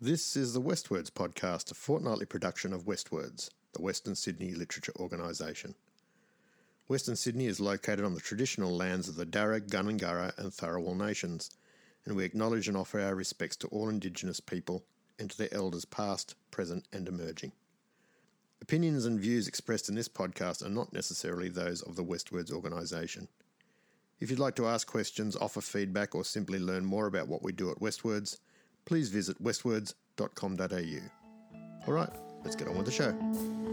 This is the WestWords podcast, a fortnightly production of WestWords, the Western Sydney Literature Organisation. Western Sydney is located on the traditional lands of the Darug, Gundungurra, and Tharawal nations, and we acknowledge and offer our respects to all Indigenous people and to their elders past, present, and emerging. Opinions and views expressed in this podcast are not necessarily those of the WestWords organisation. If you'd like to ask questions, offer feedback, or simply learn more about what we do at WestWords, please visit westwords.com.au. All right, let's get on with the show.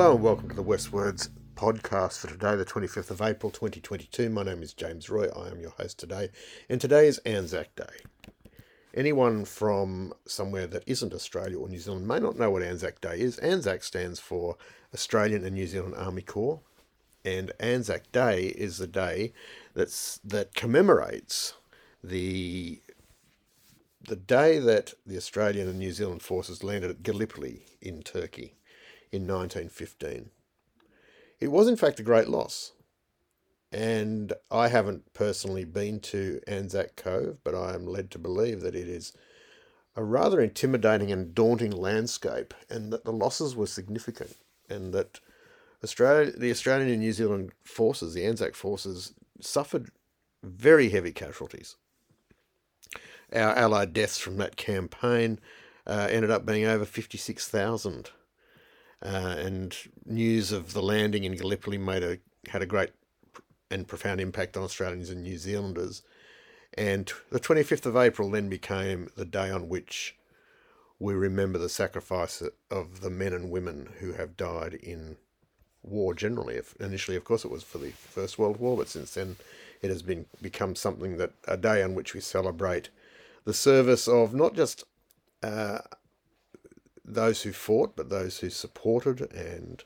Hello and welcome to the WestWords podcast for today, the 25th of April 2022. My name is James Roy. I am your host today, and today is Anzac Day. Anyone from somewhere that isn't Australia or New Zealand may not know what Anzac Day is. Anzac stands for Australian and New Zealand Army Corps, and Anzac Day is the day that's that commemorates the the day that the Australian and New Zealand forces landed at Gallipoli in Turkey in 1915. It was, in fact, a great loss. And I haven't personally been to Anzac Cove, but I am led to believe that it is a rather intimidating and daunting landscape, and that the losses were significant, and that Australia, the Australian and New Zealand forces, the Anzac forces, suffered very heavy casualties. Our allied deaths from that campaign uh, ended up being over 56,000 uh, and news of the landing in Gallipoli made a had a great and profound impact on Australians and New Zealanders. And the 25th of April then became the day on which we remember the sacrifice of the men and women who have died in war generally. Initially, of course, it was for the First World War, but since then it has been become something that a day on which we celebrate the service of not just uh, those who fought, but those who supported and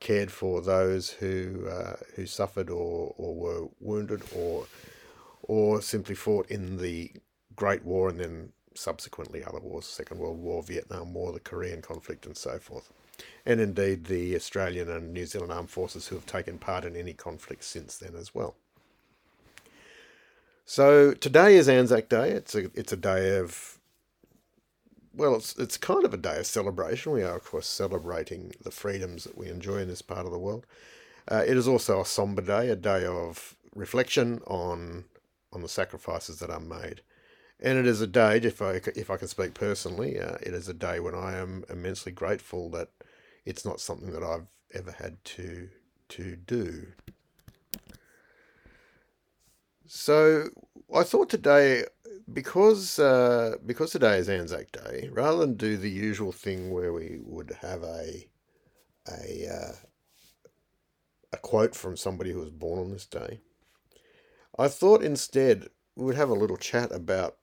cared for those who uh, who suffered or, or were wounded or or simply fought in the Great War and then subsequently other wars, Second World War, Vietnam War, the Korean conflict, and so forth. And indeed the Australian and New Zealand armed forces who have taken part in any conflict since then as well. So today is Anzac Day. It's a it's a day of well, it's it's kind of a day of celebration. We are, of course, celebrating the freedoms that we enjoy in this part of the world. Uh, it is also a somber day, a day of reflection on on the sacrifices that are made, and it is a day, if I if I can speak personally, uh, it is a day when I am immensely grateful that it's not something that I've ever had to to do. So I thought today because uh, because today is Anzac Day, rather than do the usual thing where we would have a a uh, a quote from somebody who was born on this day, I thought instead we would have a little chat about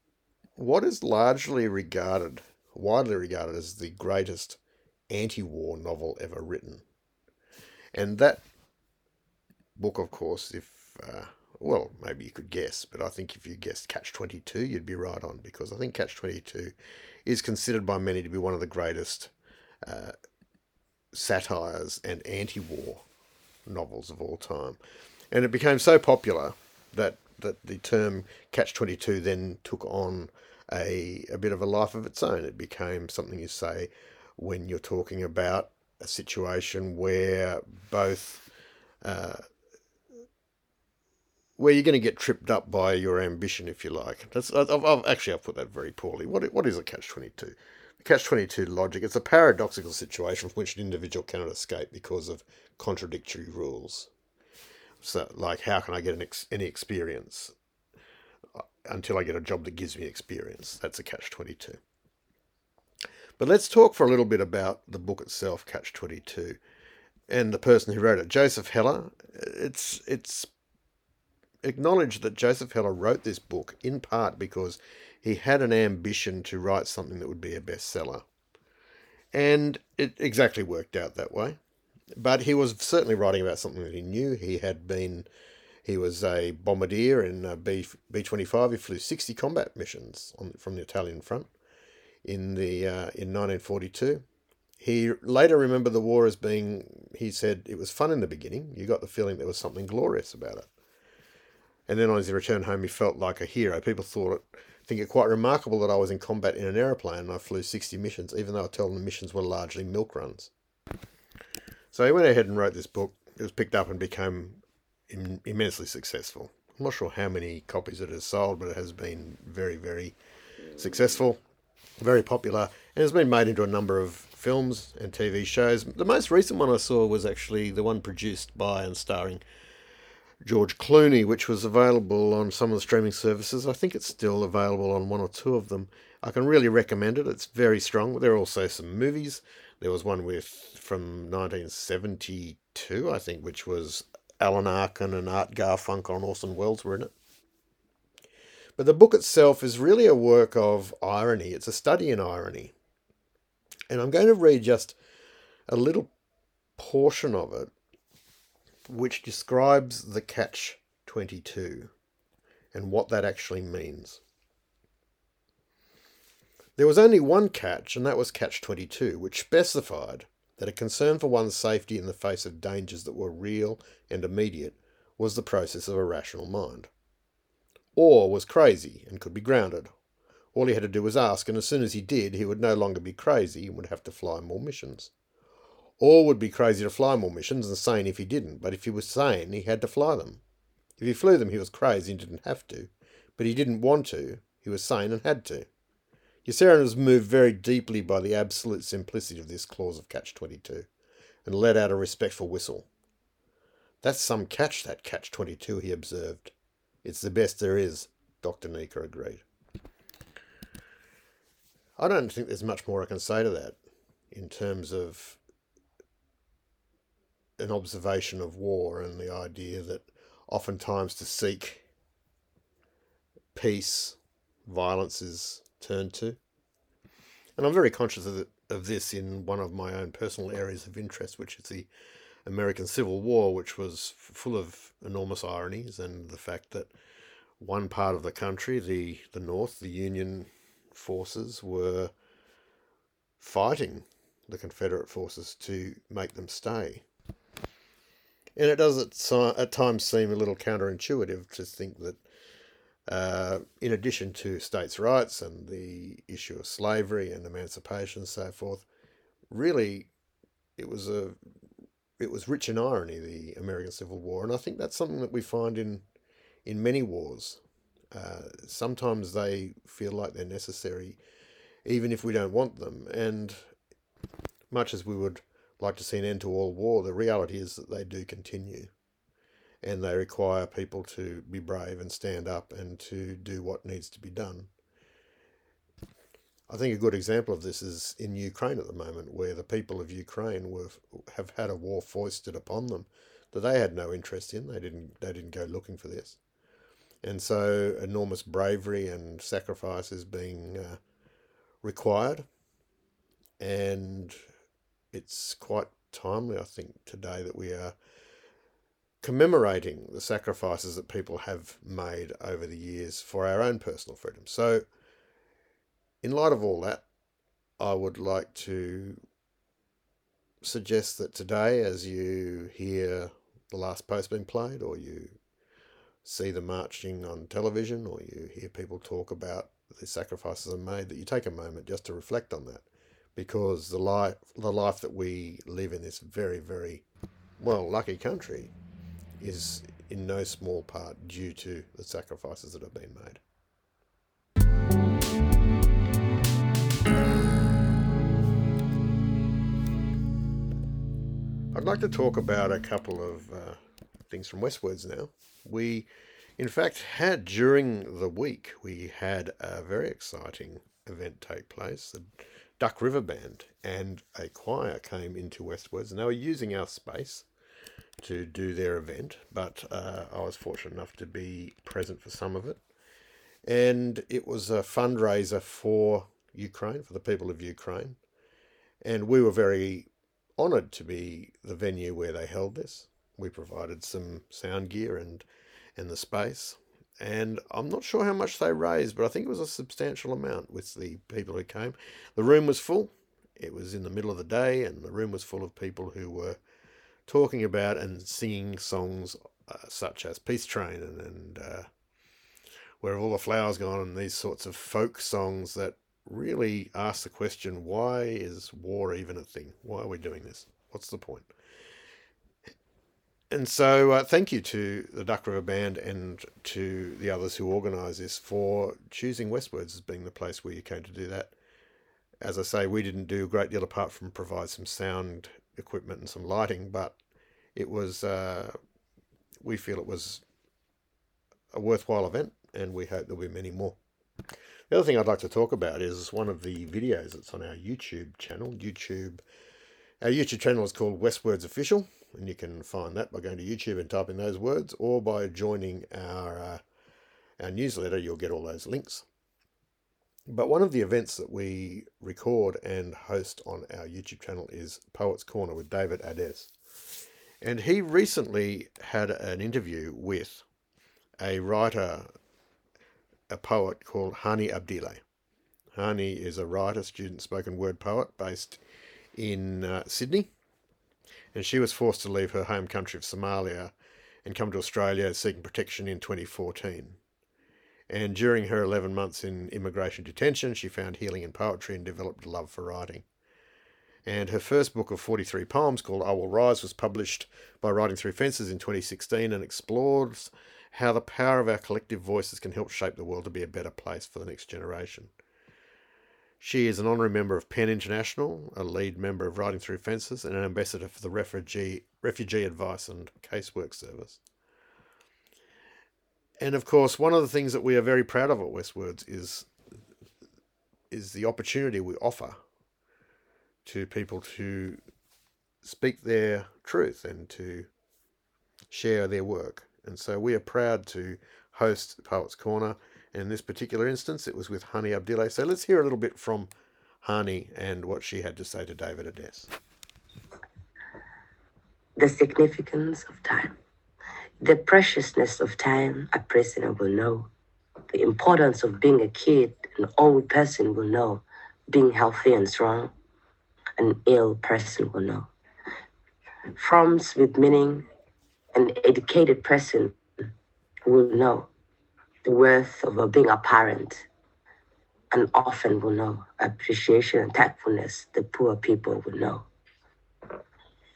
what is largely regarded, widely regarded as the greatest anti-war novel ever written, and that book, of course, if uh, well, maybe you could guess, but I think if you guessed Catch 22, you'd be right on because I think Catch 22 is considered by many to be one of the greatest uh, satires and anti war novels of all time. And it became so popular that, that the term Catch 22 then took on a, a bit of a life of its own. It became something you say when you're talking about a situation where both. Uh, where you're going to get tripped up by your ambition, if you like. That's I've, I've actually I've put that very poorly. What what is a catch twenty two? The catch twenty two logic. It's a paradoxical situation from which an individual cannot escape because of contradictory rules. So, like, how can I get an ex- any experience uh, until I get a job that gives me experience? That's a catch twenty two. But let's talk for a little bit about the book itself, Catch Twenty Two, and the person who wrote it, Joseph Heller. It's it's acknowledge that Joseph Heller wrote this book in part because he had an ambition to write something that would be a bestseller. And it exactly worked out that way. but he was certainly writing about something that he knew. He had been, he was a bombardier in uh, B B twenty five. He flew sixty combat missions on from the Italian front in the uh, in nineteen forty two. He later remembered the war as being. He said it was fun in the beginning. You got the feeling there was something glorious about it. And then on his return home, he felt like a hero. People thought it, think it quite remarkable that I was in combat in an aeroplane and I flew 60 missions, even though I tell them the missions were largely milk runs. So he went ahead and wrote this book. It was picked up and became Im- immensely successful. I'm not sure how many copies it has sold, but it has been very, very successful, very popular, and has been made into a number of films and TV shows. The most recent one I saw was actually the one produced by and starring George Clooney, which was available on some of the streaming services. I think it's still available on one or two of them. I can really recommend it. It's very strong. There are also some movies. There was one with from 1972, I think, which was Alan Arkin and Art Garfunkel and Orson Welles were in it. But the book itself is really a work of irony. It's a study in irony. And I'm going to read just a little portion of it which describes the catch 22 and what that actually means. There was only one catch, and that was catch 22, which specified that a concern for one's safety in the face of dangers that were real and immediate was the process of a rational mind. Or was crazy and could be grounded. All he had to do was ask, and as soon as he did, he would no longer be crazy and would have to fly more missions. Or would be crazy to fly more missions and sane if he didn't, but if he was sane, he had to fly them. If he flew them, he was crazy and didn't have to, but he didn't want to, he was sane and had to. Yossarian was moved very deeply by the absolute simplicity of this clause of Catch 22 and let out a respectful whistle. That's some catch, that Catch 22, he observed. It's the best there is, Doc Daneeka agreed. I don't think there's much more I can say to that in terms of an observation of war and the idea that oftentimes to seek peace, violence is turned to. And I'm very conscious of, the, of this in one of my own personal areas of interest, which is the American Civil War, which was full of enormous ironies and the fact that one part of the country, the, the North, the Union forces, were fighting the Confederate forces to make them stay. And it does at, at times seem a little counterintuitive to think that, uh, in addition to states' rights and the issue of slavery and emancipation and so forth, really it was a it was rich in irony, the American Civil War, and I think that's something that we find in in many wars. Uh, sometimes they feel like they're necessary, even if we don't want them, and much as we would like to see an end to all war, the reality is that they do continue. And they require people to be brave and stand up and to do what needs to be done. I think a good example of this is in Ukraine at the moment, where the people of Ukraine were have had a war foisted upon them that they had no interest in. They didn't they didn't go looking for this, and so enormous bravery and sacrifice is being uh, required, and it's quite timely, I think, today that we are commemorating the sacrifices that people have made over the years for our own personal freedom. So, in light of all that, I would like to suggest that today, as you hear the last post being played, or you see the marching on television, or you hear people talk about the sacrifices are made, that you take a moment just to reflect on that because the life the life that we live in this very very well lucky country is in no small part due to the sacrifices that have been made. I'd like to talk about a couple of uh, things from WestWords now. We, in fact, had during the week, we had a very exciting event take place. The Duck River Band and a choir came into WestWords, and they were using our space to do their event, but uh, I was fortunate enough to be present for some of it. And it was a fundraiser for Ukraine, for the people of Ukraine. And we were very honoured to be the venue where they held this. We provided some sound gear and and the space, and I'm not sure how much they raised, but I think it was a substantial amount with the people who came. The room was full. It was in the middle of the day, and the room was full of people who were talking about and singing songs uh, such as Peace Train and, and uh, Where Have All the Flowers Gone, and these sorts of folk songs that really ask the question why is war even a thing? Why are we doing this? What's the point? And so, uh, thank you to the Duck River Band and to the others who organise this for choosing WestWords as being the place where you came to do that. As I say, we didn't do a great deal apart from provide some sound equipment and some lighting, but it was, uh, we feel it was a worthwhile event, and we hope there'll be many more. The other thing I'd like to talk about is one of the videos that's on our YouTube channel. YouTube, our YouTube channel is called WestWords Official, and you can find that by going to YouTube and typing those words, or by joining our uh, our newsletter. You'll get all those links. But one of the events that we record and host on our YouTube channel is Poets Corner with David Ades. And he recently had an interview with a writer a poet called Hani Abdile. Hani is a writer, student spoken word poet based in uh, Sydney, and she was forced to leave her home country of Somalia and come to Australia seeking protection in 2014. And during her 11 months in immigration detention, she found healing in poetry and developed a love for writing. And her first book of 43 poems, called I Will Rise, was published by Writing Through Fences in 2016 and explores how the power of our collective voices can help shape the world to be a better place for the next generation. She is an honorary member of PEN International, a lead member of Writing Through Fences, and an ambassador for the Refugee, Refugee Advice and Casework Service. And of course, one of the things that we are very proud of at WestWords is, is the opportunity we offer to people to speak their truth and to share their work. And so we are proud to host Poets Corner. In this particular instance, it was with Hani Abdile. So let's hear a little bit from Hani and what she had to say to David Ades. The significance of time. The preciousness of time a prisoner will know. The importance of being a kid an old person will know. Being healthy and strong, an ill person will know. Forms with meaning an educated person will know the worth of being a parent and often will know appreciation and thankfulness the poor people will know.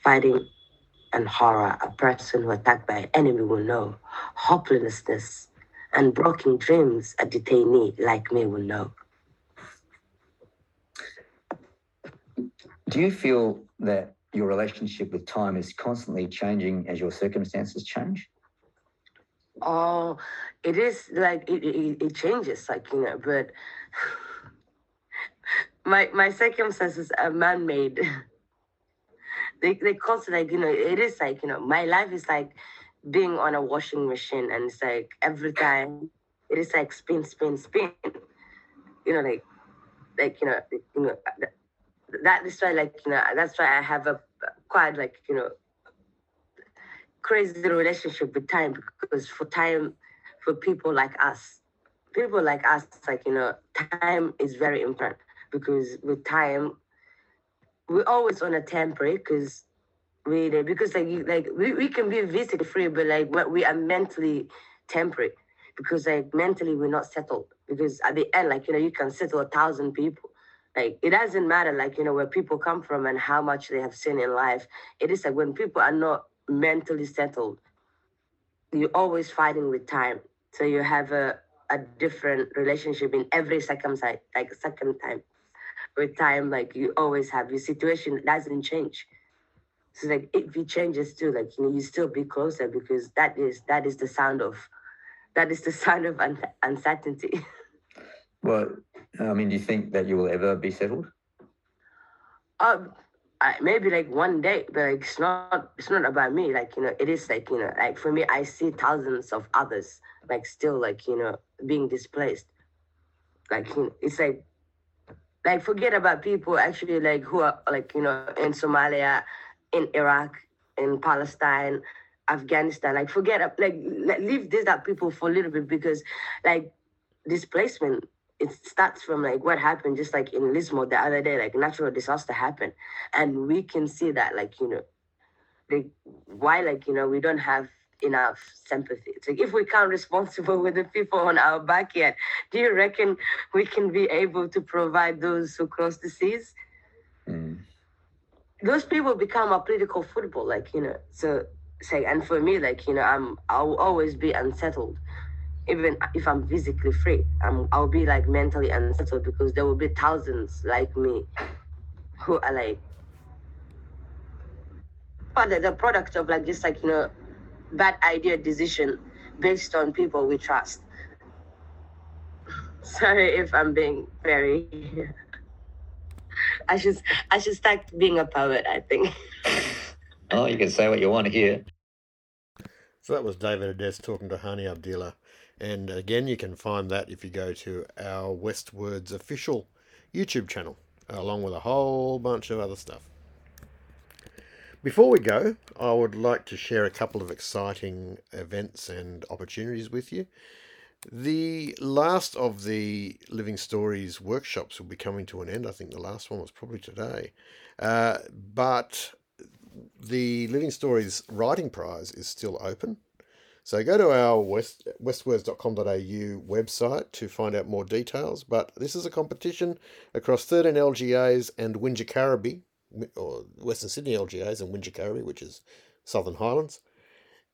Fighting and horror a person who attacked by an enemy will know. Hopelessness and broken dreams a detainee like me will know. Do you feel that your relationship with time is constantly changing as your circumstances change? Oh, it is like it, it, it changes, like you know, but my my circumstances are man made. they they constantly like you know it is like you know my life is like being on a washing machine and it's like every time it is like spin spin spin you know like like you know you know that is why like you know that's why i have a quite like you know crazy relationship with time because for time for people like us people like us like you know time is very important because with time we're always on a temporary because we because like you, like we, we can be physically free but like we are mentally temporary because like mentally we're not settled because at the end like you know you can settle a thousand people. Like it doesn't matter like you know where people come from and how much they have seen in life. It is like when people are not mentally settled. You're always fighting with time. So you have a, a different relationship in every second side like second time. With time like you always have your situation doesn't change. So like if it changes too. Like you know you still be closer because that is that is the sound of that is the sound of un- uncertainty. Well I mean, do you think that you will ever be settled? Um, I, maybe like one day, but like it's not. It's not about me. Like you know, it is like you know, like for me, I see thousands of others like still like you know being displaced. Like you know, it's like like forget about people actually like who are like you know in Somalia, in Iraq, in Palestine, Afghanistan. Like forget like leave these that people for a little bit because like displacement it starts from like what happened just like in Lismore the other day, like natural disaster happened. And we can see that like, you know, like why like, you know, we don't have enough sympathy. It's like if we can't responsible with the people on our back yet, do you reckon we can be able to provide those who cross the seas? Mm. Those people become a political football, like, you know. So say and for me, like, you know, I'm I'll always be unsettled even if I'm physically free, I'm, I'll be like mentally unsettled because there will be thousands like me who are like, but the, the product of like just like you know, bad idea decision based on people we trust. Sorry if I'm being very. I should I should start being a poet. I think. Oh, you can say what you want here. So that was David Ades talking to Hani Abdile. And again, you can find that if you go to our WestWords official YouTube channel, along with a whole bunch of other stuff. Before we go, I would like to share a couple of exciting events and opportunities with you. The last of the Living Stories workshops will be coming to an end. I think the last one was probably today. Uh, but the Living Stories Writing Prize is still open. So go to our west, westwords.com.au website to find out more details. But this is a competition across 13 LGAs and Wingecarribee, or Western Sydney LGAs and Wingecarribee, which is Southern Highlands.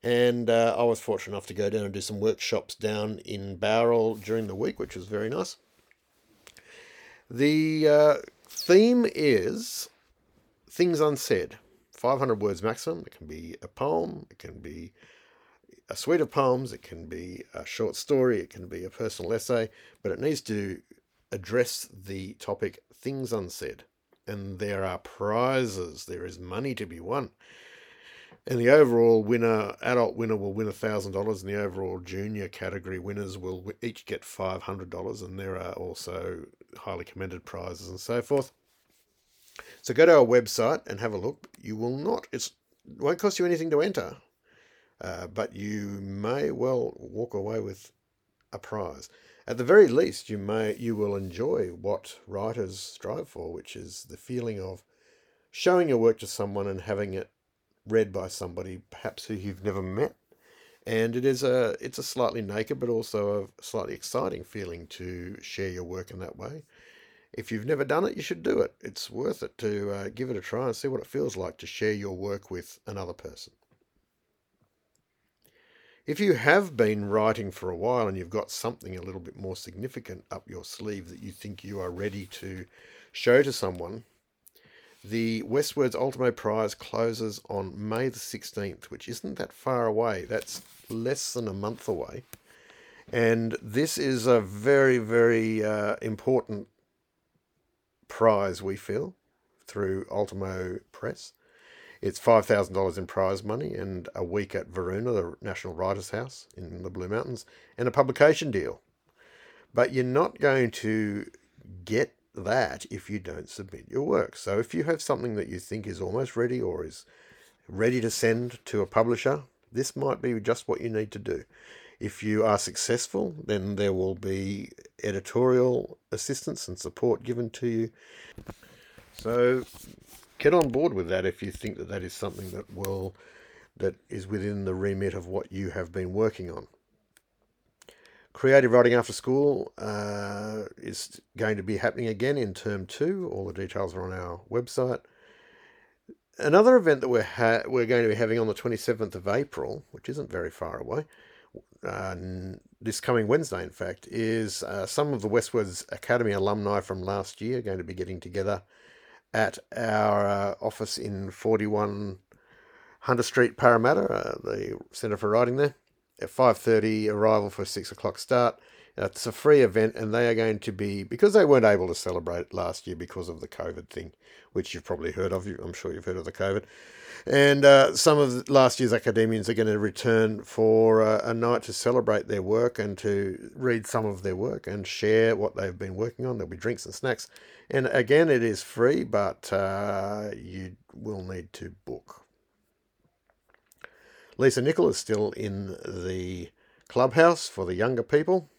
And uh, I was fortunate enough to go down and do some workshops down in Bowral during the week, which was very nice. The uh, theme is Things Unsaid. 500 words maximum. It can be a poem, it can be a suite of poems, it can be a short story, it can be a personal essay, but it needs to address the topic things unsaid. And there are prizes, there is money to be won. And the overall winner, adult winner, will win $1,000, and the overall junior category winners will each get $500, and there are also highly commended prizes and so forth. So go to our website and have a look. You will not, it's, it won't cost you anything to enter, uh, but you may well walk away with a prize. At the very least, you may you will enjoy what writers strive for, which is the feeling of showing your work to someone and having it read by somebody perhaps who you've never met. And it is a it's a slightly naked but also a slightly exciting feeling to share your work in that way. If you've never done it, you should do it. It's worth it to uh, give it a try and see what it feels like to share your work with another person. If you have been writing for a while and you've got something a little bit more significant up your sleeve that you think you are ready to show to someone, the WestWords Ultimo Prize closes on May the 16th, which isn't that far away. That's less than a month away. And this is a very, very uh, important prize, we feel, through Ultimo Press. It's $5,000 in prize money and a week at Varuna, the National Writers' House in the Blue Mountains, and a publication deal. But you're not going to get that if you don't submit your work. So if you have something that you think is almost ready or is ready to send to a publisher, this might be just what you need to do. If you are successful, then there will be editorial assistance and support given to you. So get on board with that if you think that that is something that will that is within the remit of what you have been working on. Creative Writing After School uh, is going to be happening again in term two. All the details are on our website. Another event that we're ha- we're going to be having on the 27th of April, which isn't very far away, uh, this coming Wednesday, in fact, is uh, some of the WestWords Academy alumni from last year going to be getting together at our uh, office in 41 Hunter Street, Parramatta, uh, the Centre for Writing there. at 5.30 arrival for a 6 o'clock start. It's a free event, and they are going to be because they weren't able to celebrate last year because of the COVID thing, which you've probably heard of. I'm sure you've heard of the COVID. And uh, some of last year's academians are going to return for uh, a night to celebrate their work and to read some of their work and share what they've been working on. There'll be drinks and snacks. And again, it is free, but uh, you will need to book. Lisa Nicol is still in the clubhouse for the younger people.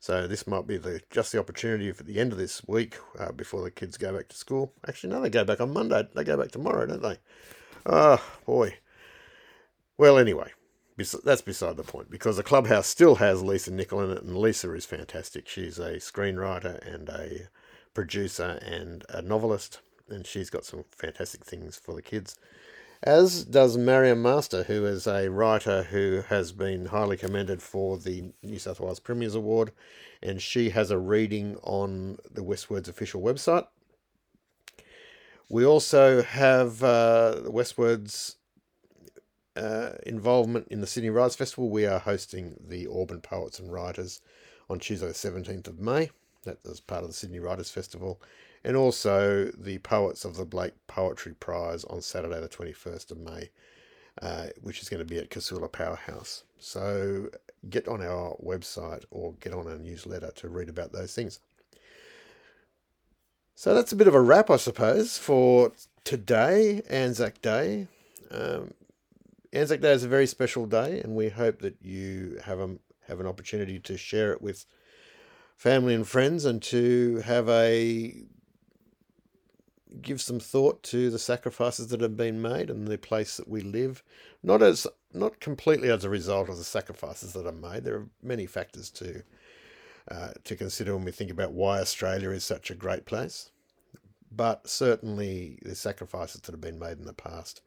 So this might be the just the opportunity for the end of this week uh, before the kids go back to school. Actually, no, they go back on Monday. They go back tomorrow, don't they? Oh, boy. Well, anyway, that's beside the point because the clubhouse still has Lisa Nicol in it, and Lisa is fantastic. She's a screenwriter and a producer and a novelist, and she's got some fantastic things for the kids. As does Marion Master, who is a writer who has been highly commended for the New South Wales Premiers Award, and she has a reading on the WestWords official website. We also have uh, WestWords' uh, involvement in the Sydney Writers Festival. We are hosting the Auburn Poets and Writers on Tuesday, the 17th of May. That is part of the Sydney Writers Festival. And also the Poets of the Blake Poetry Prize on Saturday, the 21st of May, uh, which is going to be at Casula Powerhouse. So get on our website or get on our newsletter to read about those things. So that's a bit of a wrap, I suppose, for today, Anzac Day. Um, Anzac Day is a very special day, and we hope that you have a, have an opportunity to share it with family and friends, and to have a give some thought to the sacrifices that have been made and the place that we live. Not as not completely as a result of the sacrifices that are made. There are many factors to uh, to consider when we think about why Australia is such a great place. But certainly the sacrifices that have been made in the past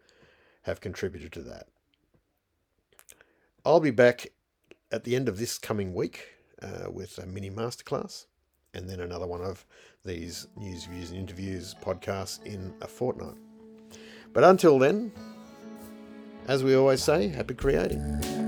have contributed to that. I'll be back at the end of this coming week uh, with a mini masterclass and then another one of these news, views, and interviews podcasts in a fortnight. But until then, as we always say, happy creating.